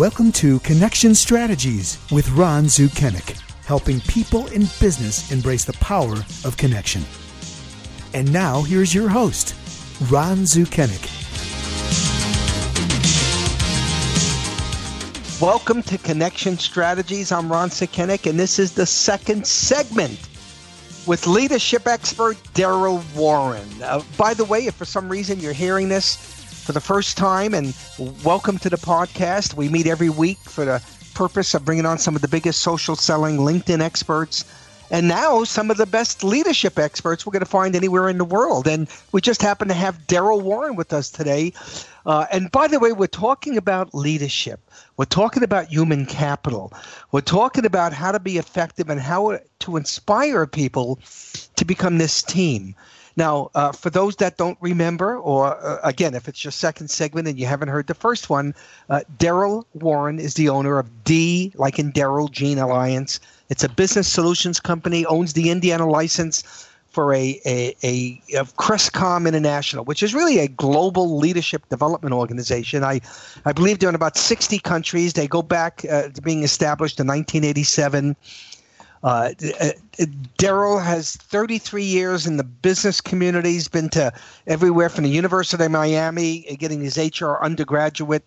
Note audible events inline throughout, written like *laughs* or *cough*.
Welcome to Connection Strategies with Ron Sukenick, helping people in business embrace the power of connection. And now, here's your host, Ron Sukenick. Welcome to Connection Strategies. I'm Ron Sukenick, and this is the second segment with leadership expert Darryl Warren. Uh, by the way, if for some reason you're hearing this for the first time, and welcome to the podcast. We meet every week for the purpose of bringing on some of the biggest social selling LinkedIn experts. And now, some of the best leadership experts we're going to find anywhere in the world. And we just happen to have Darryl Warren with us today. Uh, and by the way, we're talking about leadership. We're talking about human capital. We're talking about how to be effective and how to inspire people to become this team. Now, uh, for those that don't remember, or uh, again, if it's your second segment and you haven't heard the first one, uh, Darryl Warren is the owner of D, like in Darryl Gene Alliance. It's a business solutions company, owns the Indiana license for a, a, a, a Crestcom International, which is really a global leadership development organization. I, I believe they're in about 60 countries. They go back uh, to being established in 1987. Uh, uh, Darryl has 33 years in the business community. He's been to everywhere from the University of Miami, uh, getting his HR undergraduate,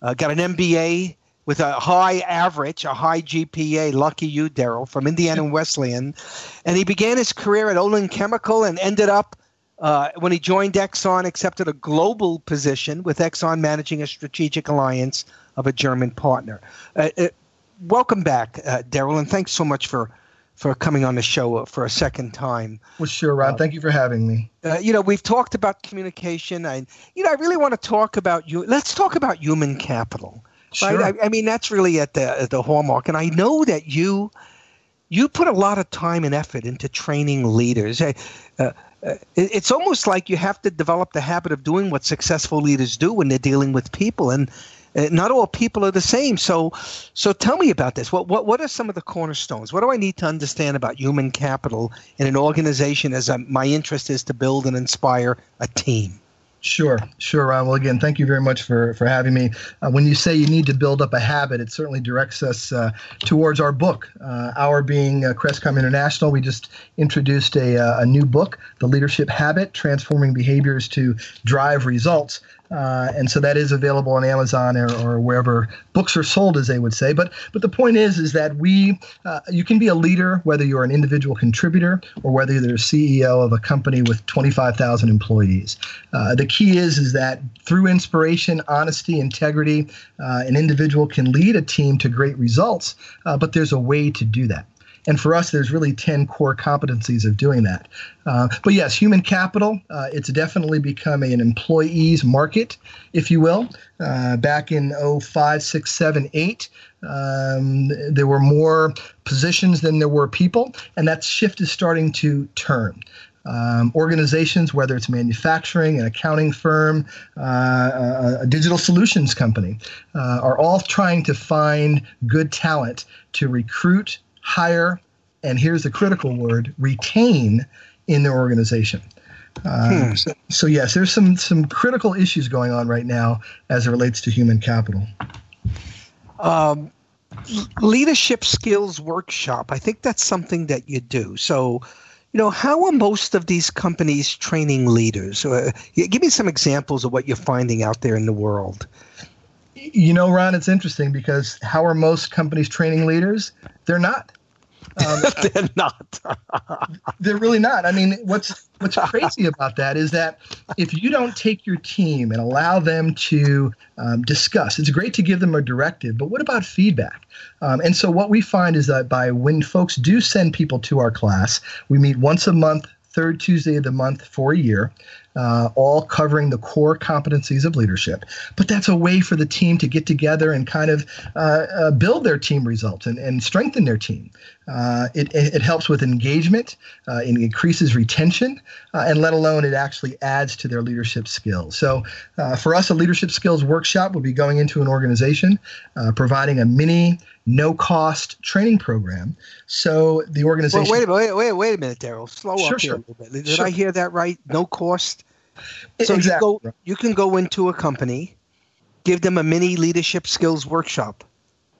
uh, got an MBA with a high average, a high GPA. Lucky you, Darryl, from Indiana Wesleyan. And he began his career at Olin Chemical and ended up, uh, when he joined Exxon, accepted a global position with Exxon managing a strategic alliance of a German partner. Uh, welcome back, uh, Darryl, and thanks so much for for coming on the show for a second time. Well, sure, Ron. Uh, Thank you for having me. Uh, you know, we've talked about communication, and you know, I really want to talk about you. Let's talk about human capital. Sure. Right? I, I, mean, that's really at the at the hallmark, and I know that you you put a lot of time and effort into training leaders. Uh, uh, it's almost like you have to develop the habit of doing what successful leaders do when they're dealing with people, and uh, not all people are the same. So, so tell me about this. What, what, what are some of the cornerstones? What do I need to understand about human capital in an organization as a, my interest is to build and inspire a team? Sure, sure, Ron. Well, again, thank you very much for for having me. Uh, when you say you need to build up a habit, it certainly directs us uh, towards our book. Uh, our being uh, Crestcom International, we just introduced a, uh, a new book, The Leadership Habit: Transforming Behaviors to Drive Results. Uh, and so that is available on Amazon or, or, wherever books are sold, as they would say. But but the point is, is that we uh, you can be a leader whether you're an individual contributor or whether you're a CEO of a company with 25,000 employees. Uh, the key is is that through inspiration, honesty, integrity, uh, an individual can lead a team to great results. Uh, but there's a way to do that. And for us, there's really 10 core competencies of doing that. Uh, but yes, human capital, uh, it's definitely become an employees market, if you will. Uh, back in 05, 6, 7, 8, um, there were more positions than there were people, and that shift is starting to turn. Um, organizations, whether it's manufacturing, an accounting firm, uh, a, digital solutions company, uh, are all trying to find good talent to recruit, hire, and here's the critical word retain in their organization. Uh, hmm. so, so, yes, there's some some critical issues going on right now as it relates to human capital. Um, leadership skills workshop. I think that's something that you do. So, you know, how are most of these companies training leaders? Uh, give me some examples of what you're finding out there in the world. You know, Ron, it's interesting because how are most companies training leaders? They're not. Um, *laughs* they're not. *laughs* they're really not. I mean, what's what's crazy about that is that if you don't take your team and allow them to um, discuss, it's great to give them a directive, but what about feedback? Um, and so what we find is that by when folks do send people to our class, we meet once a month third Tuesday of the month for a year uh, all covering the core competencies of leadership. But that's a way for the team to get together and kind of uh, uh, build their team results and, and strengthen their team. Uh, it, it helps with engagement, uh, it increases retention, uh, and let alone it actually adds to their leadership skills. So, for us, a leadership skills workshop would be going into an organization, providing a mini no cost training program. So the organization. Well, wait, wait, wait, wait a minute, Darryl. Slow sure, up sure. here a little bit. Did sure. I hear that right? No cost. So exactly. you, go, you can go into a company give them a mini leadership skills workshop.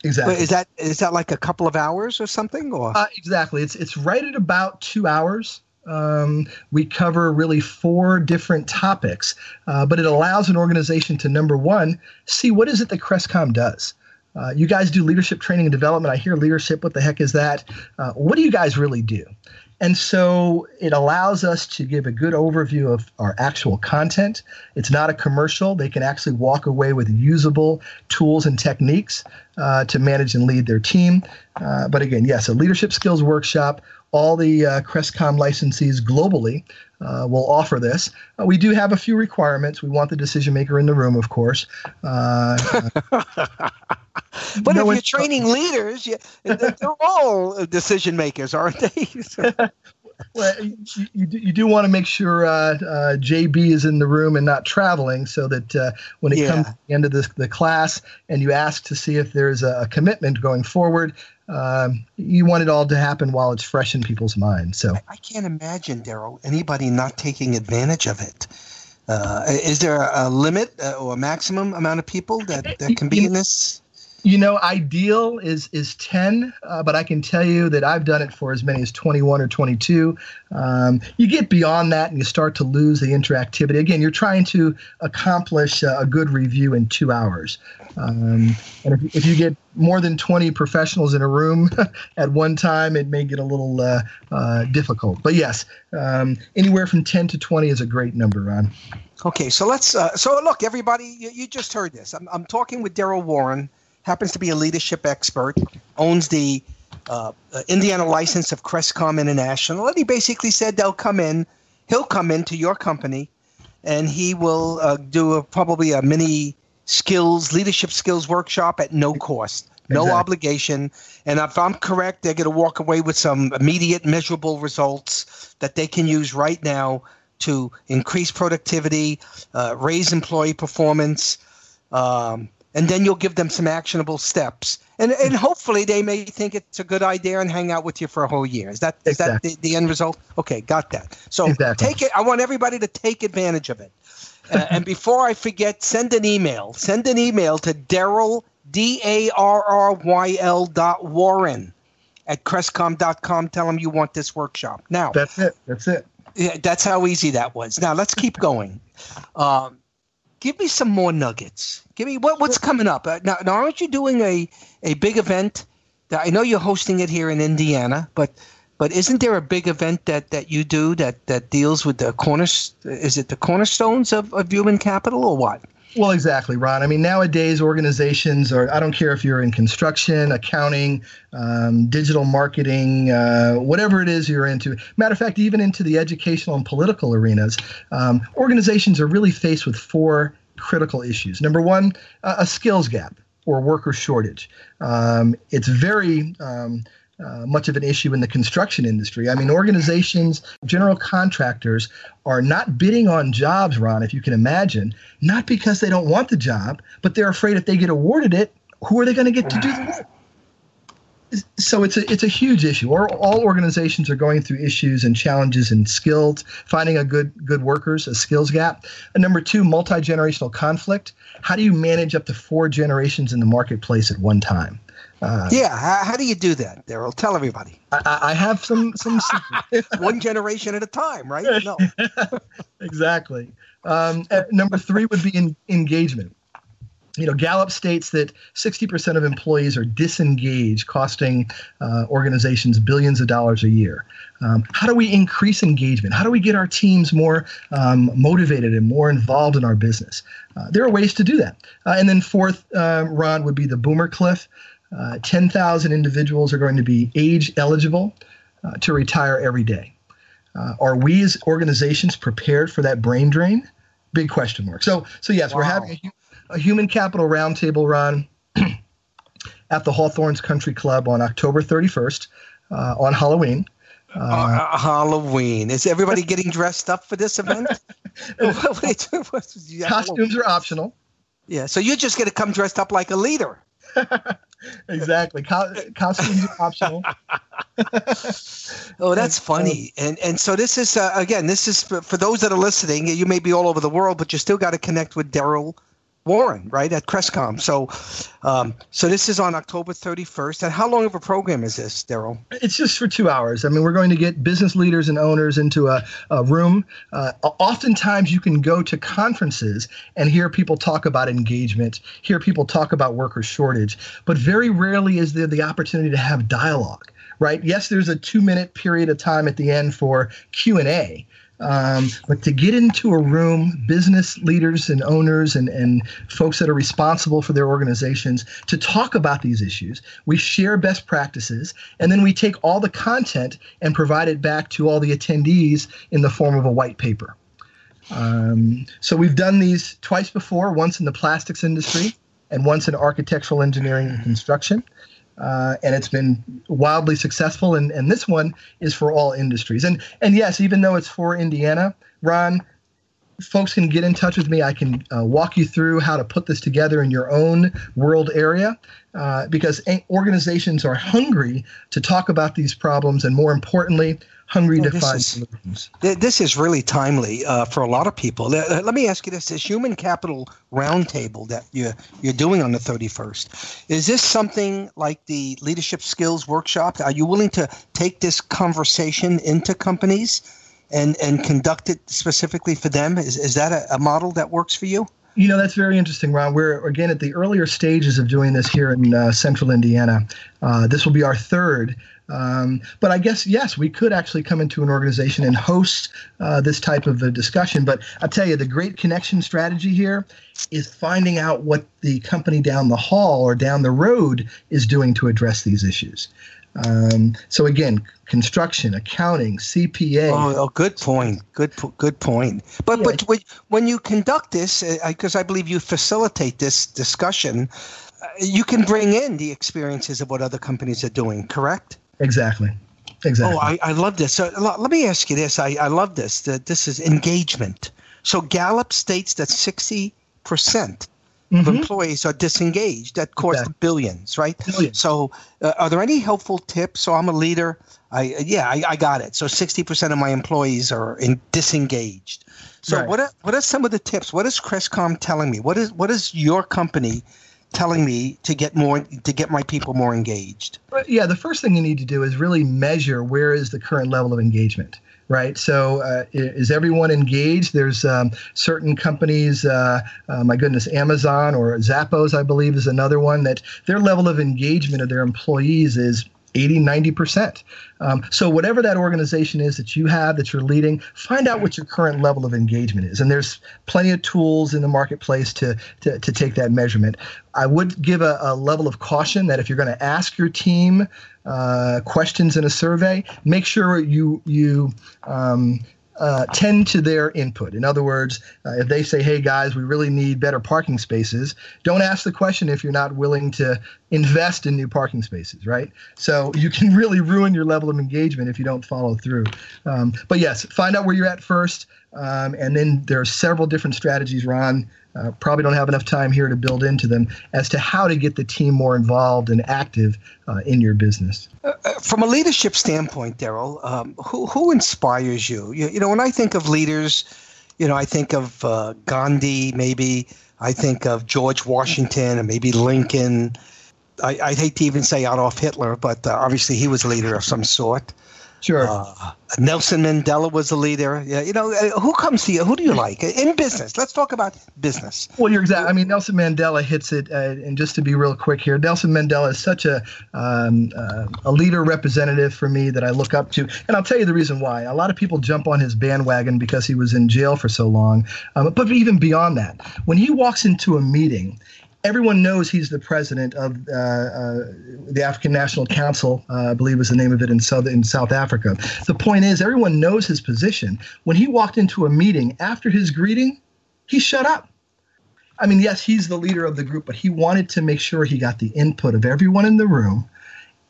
Exactly. Is that is that like a couple of hours or something? Or uh, exactly, it's it's right at about two hours. Um, we cover really four different topics, uh, but it allows an organization to number one see what is it that Crestcom does. Uh, you guys do leadership training and development. I hear leadership. What the heck is that? Uh, what do you guys really do? And so it allows us to give a good overview of our actual content. It's not a commercial. They can actually walk away with usable tools and techniques uh, to manage and lead their team. Uh, but again, yes, a leadership skills workshop. All the uh, Crestcom licensees globally uh, will offer this. Uh, we do have a few requirements. We want the decision maker in the room, of course. Uh, *laughs* but no if you're training *laughs* leaders, you, they're all decision makers, aren't they? *laughs* well, you, you, do, want to make sure uh, uh, JB is in the room and not traveling, so that uh, when it yeah. comes to the end of this, the class and you ask to see if there's a, a commitment going forward, um, you want it all to happen while it's fresh in people's minds. So I can't imagine, Darryl, anybody not taking advantage of it. Uh, is there a limit uh, or a maximum amount of people that, that can be in this? You know, ideal is is ten, uh, but I can tell you that I've done it for as many as twenty one or twenty two. Um, you get beyond that, and you start to lose the interactivity. Again, you're trying to accomplish a good review in two hours, um, and if, if you get more than twenty professionals in a room *laughs* at one time, it may get a little uh, uh, difficult. But yes, um, anywhere from ten to twenty is a great number, Ron. Okay, so let's. Uh, so look, everybody, you, you just heard this. I'm, I'm talking with Darryl Warren happens to be a leadership expert, owns the uh, uh, Indiana license of Crestcom International, and he basically said they'll come in, he'll come into your company, and he will uh, do a, probably a mini skills leadership skills workshop at no cost. No exactly. obligation. And if I'm correct, they're going to walk away with some immediate, measurable results that they can use right now to increase productivity, uh, raise employee performance, um, and then you'll give them some actionable steps. And and hopefully they may think it's a good idea and hang out with you for a whole year. Is that is exactly. that the, the, end result? Okay got that. So exactly. take it i want everybody to take advantage of it. Uh, *laughs* and before i forget send an email. Send an email to darryl d-a-r-r-y-l dot warren at crestcom.com tell them you want this workshop. Now that's it. That's it. yeah, that's how easy that was. Now let's keep going. Um, give me some more nuggets. Give me what, what's coming up uh, now. Now, aren't you doing a a big event? I know you're hosting it here in Indiana, but but isn't there a big event that, that you do that, that deals with the corner? Is it the cornerstones of, of human capital or what? Well, exactly, Ron. I mean, nowadays organizations are, I don't care if you're in construction, accounting, um, digital marketing, uh, whatever it is you're into. Matter of fact, even into the educational and political arenas, um, organizations are really faced with four critical issues. Number one, uh, a skills gap or worker shortage. Um, it's very um, uh, much of an issue in the construction industry. I mean, organizations, general contractors are not bidding on jobs, Ron, if you can imagine, not because they don't want the job, but they're afraid if they get awarded it, who are they going to get to do the *laughs* work? So it's a it's a huge issue. Or all organizations are going through issues and challenges in skills, finding a good good workers, a skills gap. And number two, multi generational conflict. How do you manage up to four generations in the marketplace at one time? Uh, yeah, how, how, do you do that, Darryl? Tell everybody. I, I have some some *laughs* one generation at a time, right? No, *laughs* exactly. Um, number three would be in, engagement. You know, Gallup states that 60% of employees are disengaged, costing uh, organizations billions of dollars a year. Um, how do we increase engagement? How do we get our teams more um, motivated and more involved in our business? Uh, there are ways to do that. Uh, and then fourth, uh, Ron, would be the boomer cliff. Uh, 10,000 individuals are going to be age eligible uh, to retire every day. Uh, are we as organizations prepared for that brain drain? Big question mark. So, so yes, wow. we're having a, a, human capital roundtable run *clears throat* at the Hawthorns Country Club on October 31st uh, on Halloween. Uh, uh, Halloween. Is everybody *laughs* getting dressed up for this event? *laughs* *laughs* Costumes are optional. Yeah, so you're just going to come dressed up like a leader. exactly. Co- costumes are optional. oh, that's funny. And and so this is uh, again, this is for, for those that are listening. You may be all over the world, but you still got to connect with Darryl Warren, right at Crestcom. So, um, so this is on October 31st. And how long of a program is this, Darryl? It's just for two hours. I mean, we're going to get business leaders and owners into a, a room. Uh, oftentimes, you can go to conferences and hear people talk about engagement, hear people talk about worker shortage, but very rarely is there the opportunity to have dialogue. Right? Yes, there's a two-minute period of time at the end for Q and A, um, but to get into a room, business leaders and owners and, and folks that are responsible for their organizations to talk about these issues, we share best practices, and then we take all the content and provide it back to all the attendees in the form of a white paper. Um, so we've done these twice before, once in the plastics industry and once in architectural engineering and construction uh, and it's been wildly successful. And, and this one is for all industries. And and yes, even though it's for Indiana, Ron, folks can get in touch with me. I can uh, walk you through how to put this together in your own world area uh, because organizations are hungry to talk about these problems and, more importantly, hungry well, to find is, solutions. This is really timely uh, for a lot of people. Let me ask you this: This human capital roundtable that you're you're doing on the 31st is this something like the leadership skills workshop? Are you willing to take this conversation into companies and and conduct it specifically for them? Is is that a, a model that works for you? You know, that's very interesting, Ron. We're, again, at the earlier stages of doing this here in uh, central Indiana. Uh, this will be our third. Um, but I guess, yes, we could actually come into an organization and host uh, this type of a discussion. But I'll tell you, the great connection strategy here is finding out what the company down the hall or down the road is doing to address these issues. Um, so again, construction, accounting, CPA. Oh, oh good point. Good, good point. But yeah. but when you conduct this, because uh, I believe you facilitate this discussion, uh, you can bring in the experiences of what other companies are doing. Correct? Exactly. Exactly. Oh, I, I love this. So let me ask you this. I, I love this. That this is engagement. So Gallup states that 60% mm-hmm. of employees are disengaged. That costs exactly. billions, right? Billions. So uh, are there any helpful tips? So I'm a leader. I yeah, I, I got it. So 60% of my employees are in disengaged. So right. what are, what are some of the tips? What is Crestcom telling me? What is what is your company telling me to get more to get my people more engaged yeah the first thing you need to do is really measure where is the current level of engagement right? So uh, is everyone engaged? There's um, certain companies uh, uh, my goodness amazon or zappos i believe is another one that their level of engagement of their employees is 80, 90%. Um, so, whatever that organization is that you have that you're leading, find out what your current level of engagement is. And there's plenty of tools in the marketplace to, to, to take that measurement. I would give a, a level of caution that if you're going to ask your team uh, questions in a survey, make sure you, you um, uh, tend to their input. In other words, uh, if they say, hey guys, we really need better parking spaces, don't ask the question if you're not willing to invest in new parking spaces, right? So you can *laughs* really ruin your level of engagement if you don't follow through. Um, but yes, find out where you're at first. Um, and then there are several different strategies, Ron, uh, probably don't have enough time here to build into them as to how to get the team more involved and active uh, in your business. Uh, uh from a leadership standpoint, Darryl, um, who who inspires you? you? you? know, when I think of leaders, you know, I think of uh, Gandhi, maybe I think of George Washington, and maybe Lincoln. I, I hate to even say Adolf Hitler, but uh, obviously he was a leader of some sort. Sure. Uh, Nelson Mandela was a leader. Yeah, you know, uh, who comes to you? Who do you like in business? Let's talk about business. Well, you're exactly. I mean, Nelson Mandela hits it. Uh, and just to be real quick here, Nelson Mandela is such a um, uh, a leader representative for me that I look up to, and I'll tell you the reason why. A lot of people jump on his bandwagon because he was in jail for so long, um, but even beyond that, when he walks into a meeting everyone knows he's the president of uh, uh, the African National Council, uh, I believe is the name of it in South in South Africa. The point is, everyone knows his position. When he walked into a meeting after his greeting, he shut up. I mean, yes, he's the leader of the group, but he wanted to make sure he got the input of everyone in the room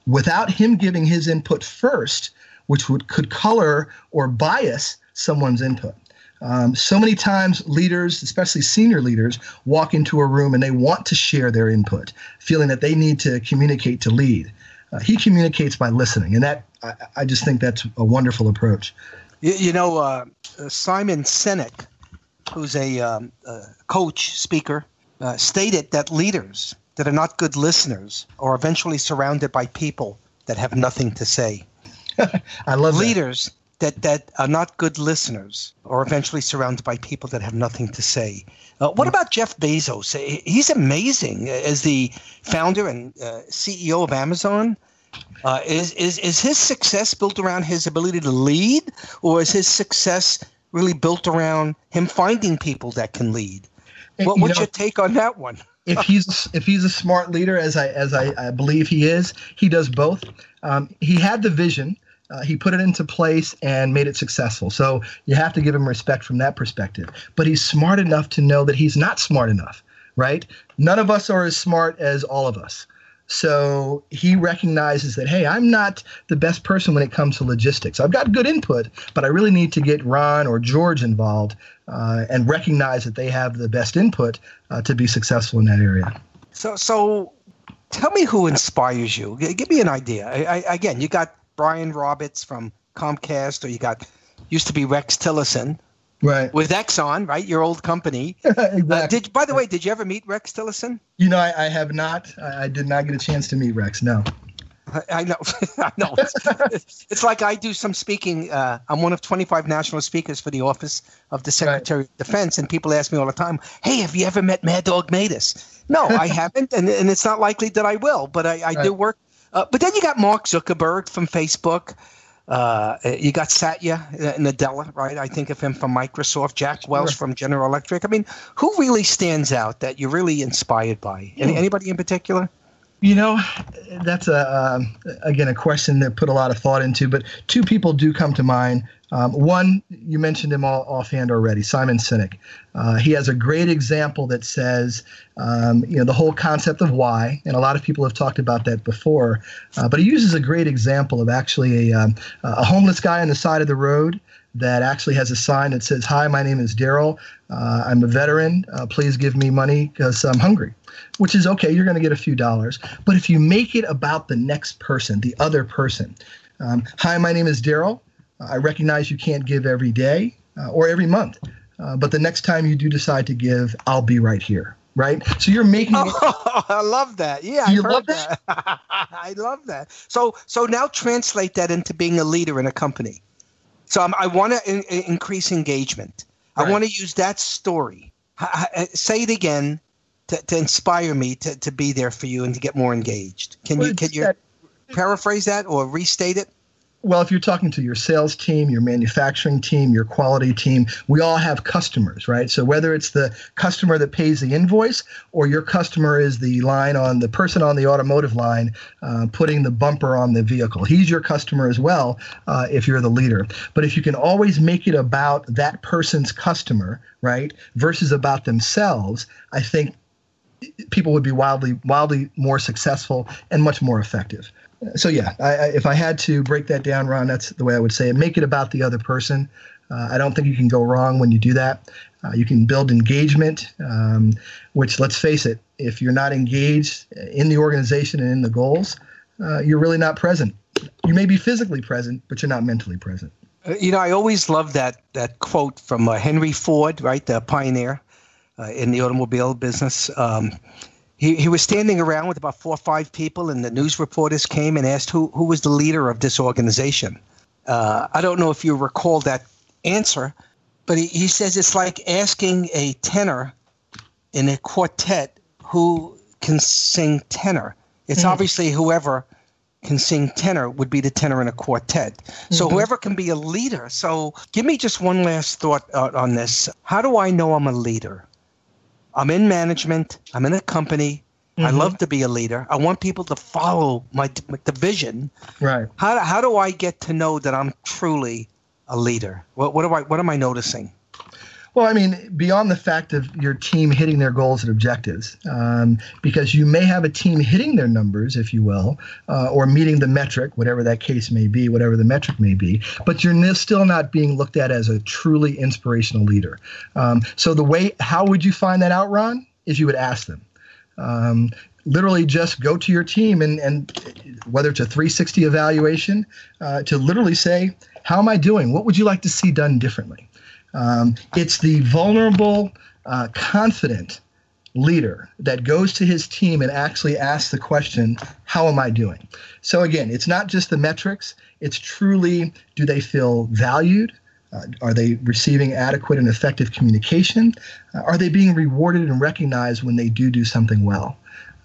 without him giving his input first, which would could color or bias someone's input. Um, so many times, leaders, especially senior leaders, walk into a room and they want to share their input, feeling that they need to communicate to lead. Uh, he communicates by listening, and that I, I, just think that's a wonderful approach. You, you know, uh, Simon Sinek, who's a, um, a coach speaker, uh, stated that leaders that are not good listeners are eventually surrounded by people that have nothing to say. *laughs* I love leaders that. that are not good listeners are eventually surrounded by people that have nothing to say. Uh, what about Jeff Bezos? He's amazing as the founder and uh, CEO of Amazon. Uh, is, is, is his success built around his ability to lead, or is his success really built around him finding people that can lead? What, what's your take on that one? if he's if he's a smart leader, as I as I, I believe he is, he does both. Um, he had the vision. Uh, he put it into place and made it successful. So you have to give him respect from that perspective. But he's smart enough to know that he's not smart enough, right? None of us are as smart as all of us. So he recognizes that, hey, I'm not the best person when it comes to logistics. I've got good input, but I really need to get Ron or George involved uh, and recognize that they have the best input uh, to be successful in that area. So, so tell me who inspires you. Give me an idea. I, I, again, you got Brian Roberts from Comcast, or you got used to be Rex Tillerson, right with Exxon, right? Your old company. *laughs* exactly. Uh, did by the way, did you ever meet Rex Tillerson? You know, I, I have not. I, I, did not get a chance to meet Rex. No. I, know. *laughs* I know. It's, it's, like I do some speaking. Uh, I'm one of 25 national speakers for the Office of the Secretary right. of Defense, and people ask me all the time, "Hey, have you ever met Mad Dog Mattis?" No, I *laughs* haven't, and, and it's not likely that I will. But I, I right. do work. Uh, but then you got Mark Zuckerberg from Facebook. Uh, you got Satya Nadella, right? I think of him from Microsoft, Jack Welch from General Electric. I mean, who really stands out that you're really inspired by? Any, anybody in particular? You know, that's a uh, again a question that put a lot of thought into. But two people do come to mind. Um, one, you mentioned him all, offhand already, Simon Sinek. Uh, he has a great example that says, um, you know, the whole concept of why, and a lot of people have talked about that before. Uh, but he uses a great example of actually a, um, a homeless guy on the side of the road that actually has a sign that says, "Hi, my name is Daryl. Uh, I'm a veteran. Uh, please give me money because I'm hungry." Which is okay. You're going to get a few dollars, but if you make it about the next person, the other person, um, "Hi, my name is Daryl. I recognize you can't give every day uh, or every month, uh, but the next time you do decide to give, I'll be right here." Right. So you're making. Oh, *laughs* I love that. Yeah, I love that. that? *laughs* I love that. So, so now translate that into being a leader in a company. So I want to in, increase engagement. Right. I want to use that story. I, say it again to, to inspire me to, to be there for you and to get more engaged. Can well, you can you paraphrase that or restate it? Well, if you're talking to your sales team, your manufacturing team, your quality team, we all have customers, right? So whether it's the customer that pays the invoice or your customer is the line on the person on the automotive line uh, putting the bumper on the vehicle, he's your customer as well uh, if you're the leader. But if you can always make it about that person's customer, right, versus about themselves, I think people would be wildly, wildly more successful and much more effective so yeah, I, I, if I had to break that down, Ron, that's the way I would say it. Make it about the other person. Uh, I don't think you can go wrong when you do that. Uh, you can build engagement, um, which let's face it, if you're not engaged in the organization and in the goals, uh, you're really not present. You may be physically present, but you're not mentally present. Uh, you know, I always love that that quote from uh, Henry Ford, right, the pioneer uh, in the automobile business. Um, he, he was standing around with about four or five people, and the news reporters came and asked who, who was the leader of this organization. Uh, I don't know if you recall that answer, but he, he says it's like asking a tenor in a quartet who can sing tenor. It's mm. obviously whoever can sing tenor would be the tenor in a quartet. So mm-hmm. whoever can be a leader. So give me just one last thought uh, on this. How do I know I'm a leader? I'm in management. I'm in a company. Mm-hmm. I love to be a leader. I want people to follow my, the vision. Right. How, how do I get to know that I'm truly a leader? What, what, do I, what am I noticing? Well, I mean, beyond the fact of your team hitting their goals and objectives, um, because you may have a team hitting their numbers, if you will, uh, or meeting the metric, whatever that case may be, whatever the metric may be, but you're still not being looked at as a truly inspirational leader. Um, so, the way, how would you find that out, Ron? Is you would ask them. Um, literally just go to your team and, and whether it's a 360 evaluation, uh, to literally say, How am I doing? What would you like to see done differently? Um, it's the vulnerable, uh, confident leader that goes to his team and actually asks the question, How am I doing? So, again, it's not just the metrics, it's truly do they feel valued? Uh, are they receiving adequate and effective communication? Uh, are they being rewarded and recognized when they do do something well?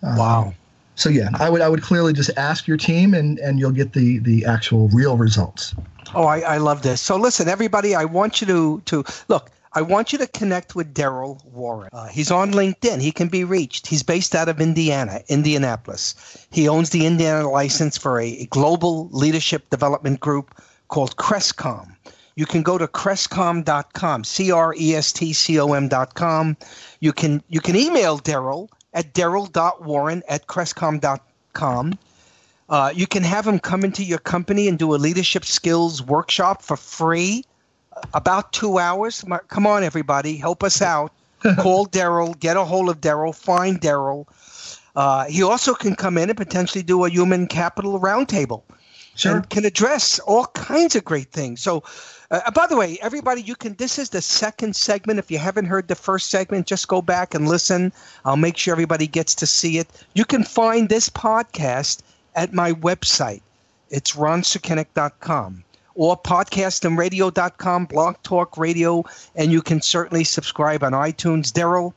Um, wow. So yeah, I would I would clearly just ask your team, and and you'll get the the actual real results. Oh, I, I love this. So listen, everybody, I want you to to look. I want you to connect with Darryl Warren. Uh, he's on LinkedIn. He can be reached. He's based out of Indiana, Indianapolis. He owns the Indiana license for a global leadership development group called Crestcom. You can go to crestcom.com, C R E S T C O M.com. You can you can email Darryl at darryl.warren at crestcom.com. Uh, you can have him come into your company and do a leadership skills workshop for free about two hours. Come on, everybody, help us out. *laughs* Call Darryl, get a hold of Darryl, find Darryl. Uh, he also can come in and potentially do a human capital roundtable. Sure. And can address all kinds of great things. So, uh, by the way, everybody, you can. This is the second segment. If you haven't heard the first segment, just go back and listen. I'll make sure everybody gets to see it. You can find this podcast at my website. It's ronsukenick.com or podcastandradio.com, Blog Talk Radio, and you can certainly subscribe on iTunes. Darryl,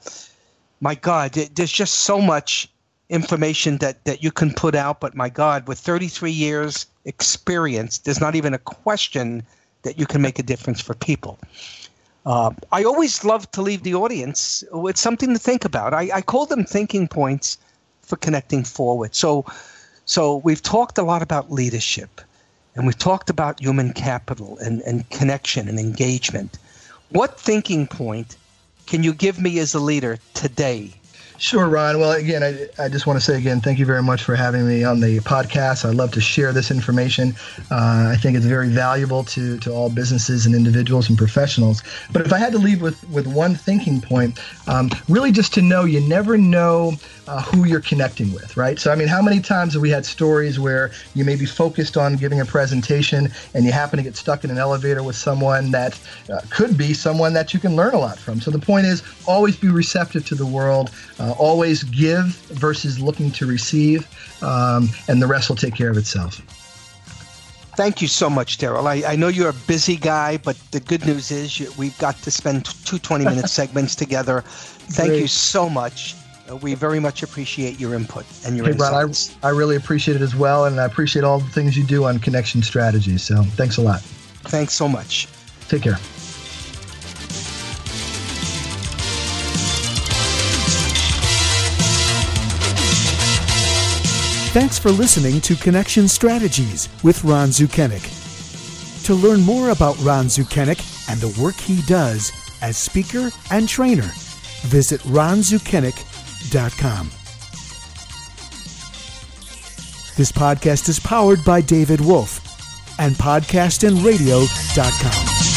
my God, there's just so much information that, that you can put out, but my God, with 33 years experience, there's not even a question that you can make a difference for people. Uh, I always love to leave the audience with something to think about. I, I call them thinking points for connecting forward. So, so we've talked a lot about leadership. And we've talked about human capital and, and connection and engagement. What thinking point can you give me as a leader today Sure, Ron. Well, again, I, I just want to say again, thank you very much for having me on the podcast. I love to share this information. Uh, I think it's very valuable to, to all businesses and individuals and professionals. But if I had to leave with, with one thinking point, um, really just to know you never know uh, who you're connecting with, right? So, I mean, how many times have we had stories where you may be focused on giving a presentation and you happen to get stuck in an elevator with someone that uh, could be someone that you can learn a lot from? So, the point is always be receptive to the world. Uh, uh, always give versus looking to receive, um, and the rest will take care of itself. Thank you so much, Darryl. I, I, know you're a busy guy, but the good news is you, we've got to spend two 20 minute *laughs* segments together. Thank Great. you so much. Uh, we very much appreciate your input and your hey, insights. I, I really appreciate it as well, and I appreciate all the things you do on connection strategies. So thanks a lot. Thanks so much. Take care. Thanks for listening to Connection Strategies with Ron Sukenick. To learn more about Ron Sukenick and the work he does as speaker and trainer, visit ronsukenick.com. This podcast is powered by David Wolf and podcastandradio.com.